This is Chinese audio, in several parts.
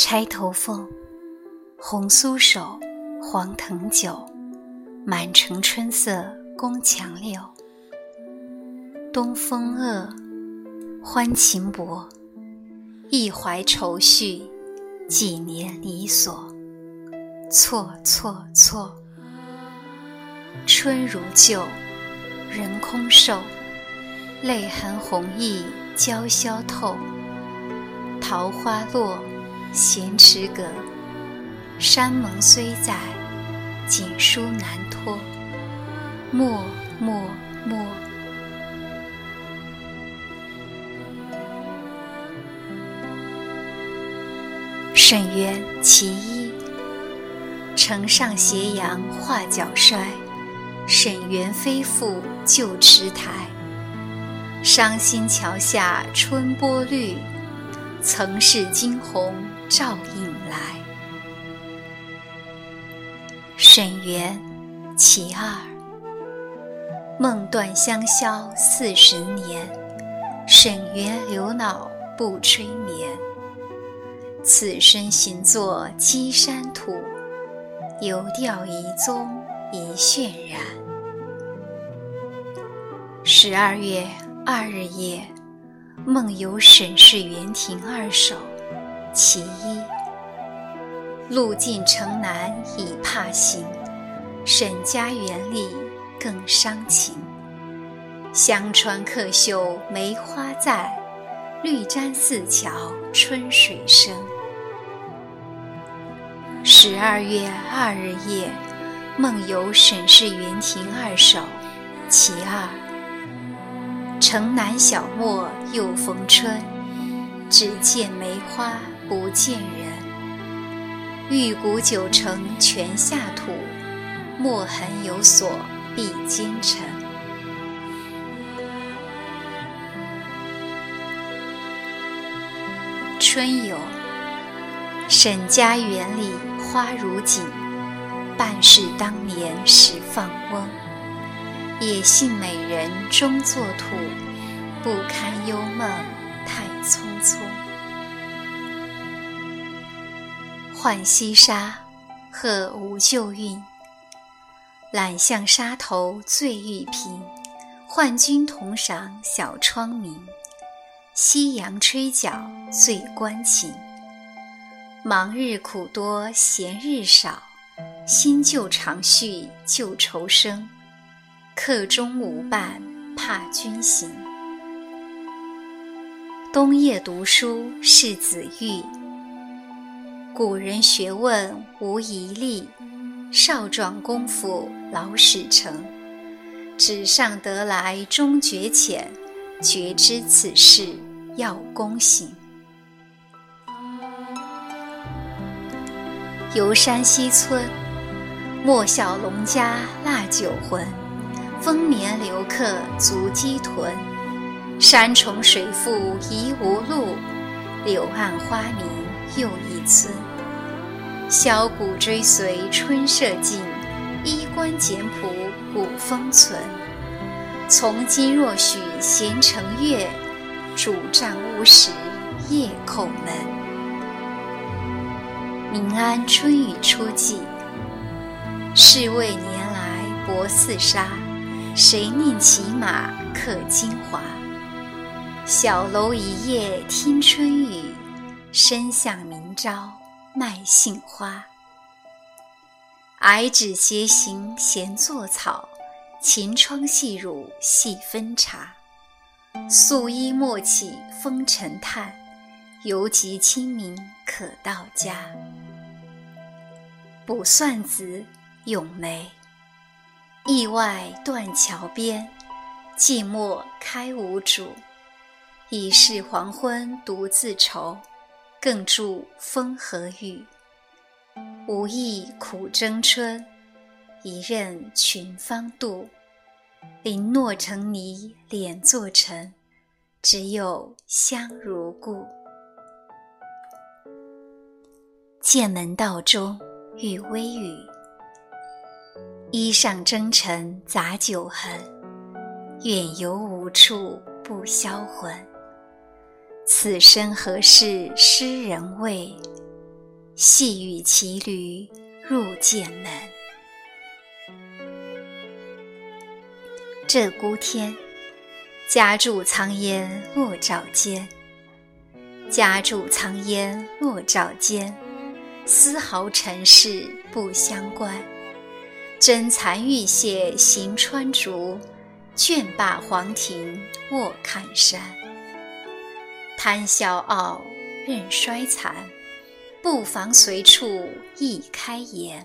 钗头凤，红酥手，黄藤酒，满城春色宫墙柳。东风恶，欢情薄，一怀愁绪，几年离索。错错错，春如旧，人空瘦，泪痕红浥鲛绡透。桃花落，闲池阁，山盟虽在，锦书难托。默默默。沈园其一。城上斜阳画角衰，沈园非复旧池台。伤心桥下春波绿。曾是惊鸿照影来。沈园，其二。梦断香消四十年，沈园柳老不吹眠。此身行作稽山土，游钓遗踪一渲然。十二月二日夜。梦游沈氏园亭二首，其一。路尽城南已怕行，沈家园里更伤情。香川客袖梅花在，绿毡四桥春水生。十二月二日夜，梦游沈氏园亭二首，其二。城南小陌又逢春，只见梅花不见人。玉骨九成泉下土，墨痕有所必兼尘。春有沈家园里花如锦，半是当年时放翁。也信美人终作土，不堪幽梦太匆匆。浣溪沙，鹤无旧韵。懒向沙头醉玉瓶，唤君同赏小窗明。夕阳吹角醉关情。忙日苦多闲日少，新旧长续旧愁生。客中无伴怕君行。冬夜读书是子玉。古人学问无遗力，少壮功夫老始成。纸上得来终觉浅，绝知此事要躬行。游山西村，莫笑农家腊酒浑。丰年留客足鸡豚，山重水复疑无路，柳暗花明又一村。箫鼓追随春社近，衣冠简朴古风存。从今若许闲乘月，拄杖乌时夜叩门。明安春雨初霁，是为年来薄似纱。谁念骑马客京华？小楼一夜听春雨，深巷明朝卖杏花。矮纸斜行闲作草，晴窗细乳戏分茶。素衣莫起风尘叹，犹及清明可到家。卜算子·咏梅。意外断桥边，寂寞开无主。已是黄昏独自愁，更著风和雨。无意苦争春，一任群芳妒。零落成泥碾作尘，只有香如故。剑门道中遇微雨。衣上征尘杂酒痕，远游无处不销魂。此生何事诗人味？细雨骑驴入剑门。鹧鸪天，家住苍烟落沼间。家住苍烟落沼间，丝毫尘世不相关。真残玉屑行穿竹，卷罢黄庭卧看山。贪笑傲，任衰残，不妨随处一开颜。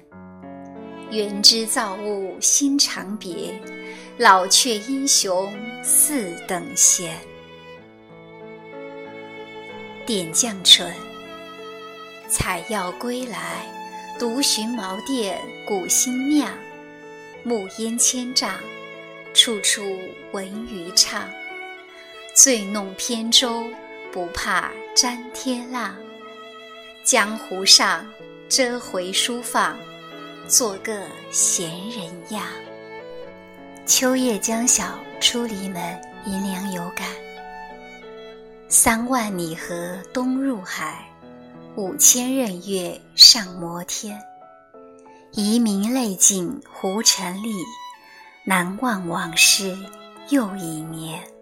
原知造物心常别。老却英雄似等闲。点绛唇，采药归来，独寻茅店古新酿。暮烟千丈，处处闻渔唱。醉弄扁舟，不怕沾天浪。江湖上，折回书放，做个闲人样。秋夜将晓出篱门，迎凉有感。三万里河东入海，五千仞岳上摩天。遗民泪尽胡尘里，难忘往事又一年。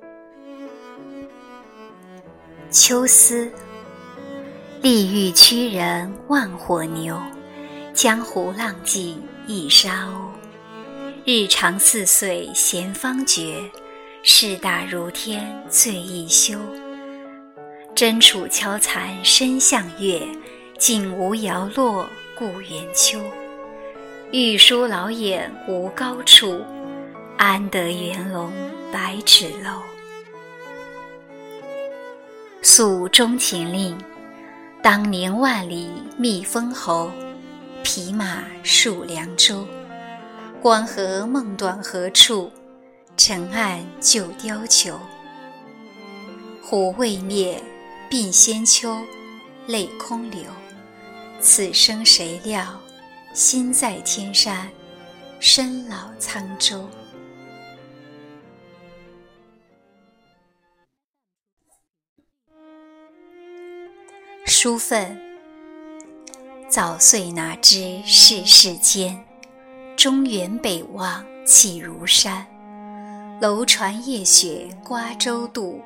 秋思，利欲驱人万火牛，江湖浪迹一沙鸥。日长四岁闲方觉，事大如天醉亦休。真楚敲残身向月，竟无摇落故园秋。玉书老眼无高处，安得圆笼百尺楼？诉钟情令，当年万里觅封侯，匹马戍凉州。关河梦短何处？尘岸旧貂裘。虎未灭，鬓先秋，泪空流。此生谁料，心在天山，身老沧州。书愤，早岁哪知世事艰。中原北望气如山，楼船夜雪瓜洲渡，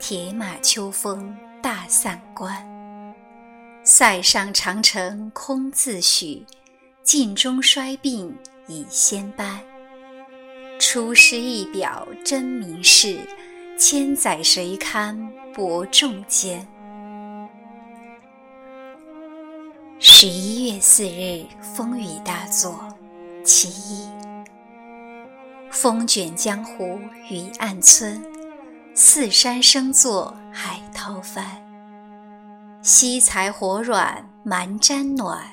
铁马秋风大散关。塞上长城空自许，镜中衰鬓已先斑。出师一表真名世，千载谁堪伯仲间？十一月四日，风雨大作。其一，风卷江湖雨暗村，四山声作海涛翻。惜才火软蛮毡暖，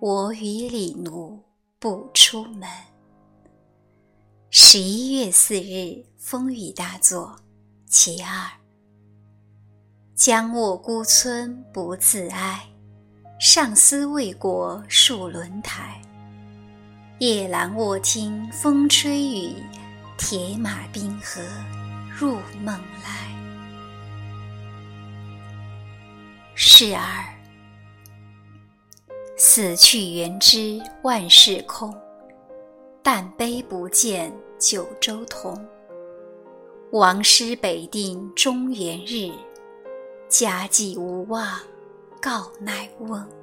我与李奴不出门。十一月四日，风雨大作。其二，将卧孤村不自哀，上思为国戍轮台。夜阑卧听风吹雨，铁马冰河入梦来。是儿，死去元知万事空，但悲不见九州同。王师北定中原日，家祭无忘告乃翁。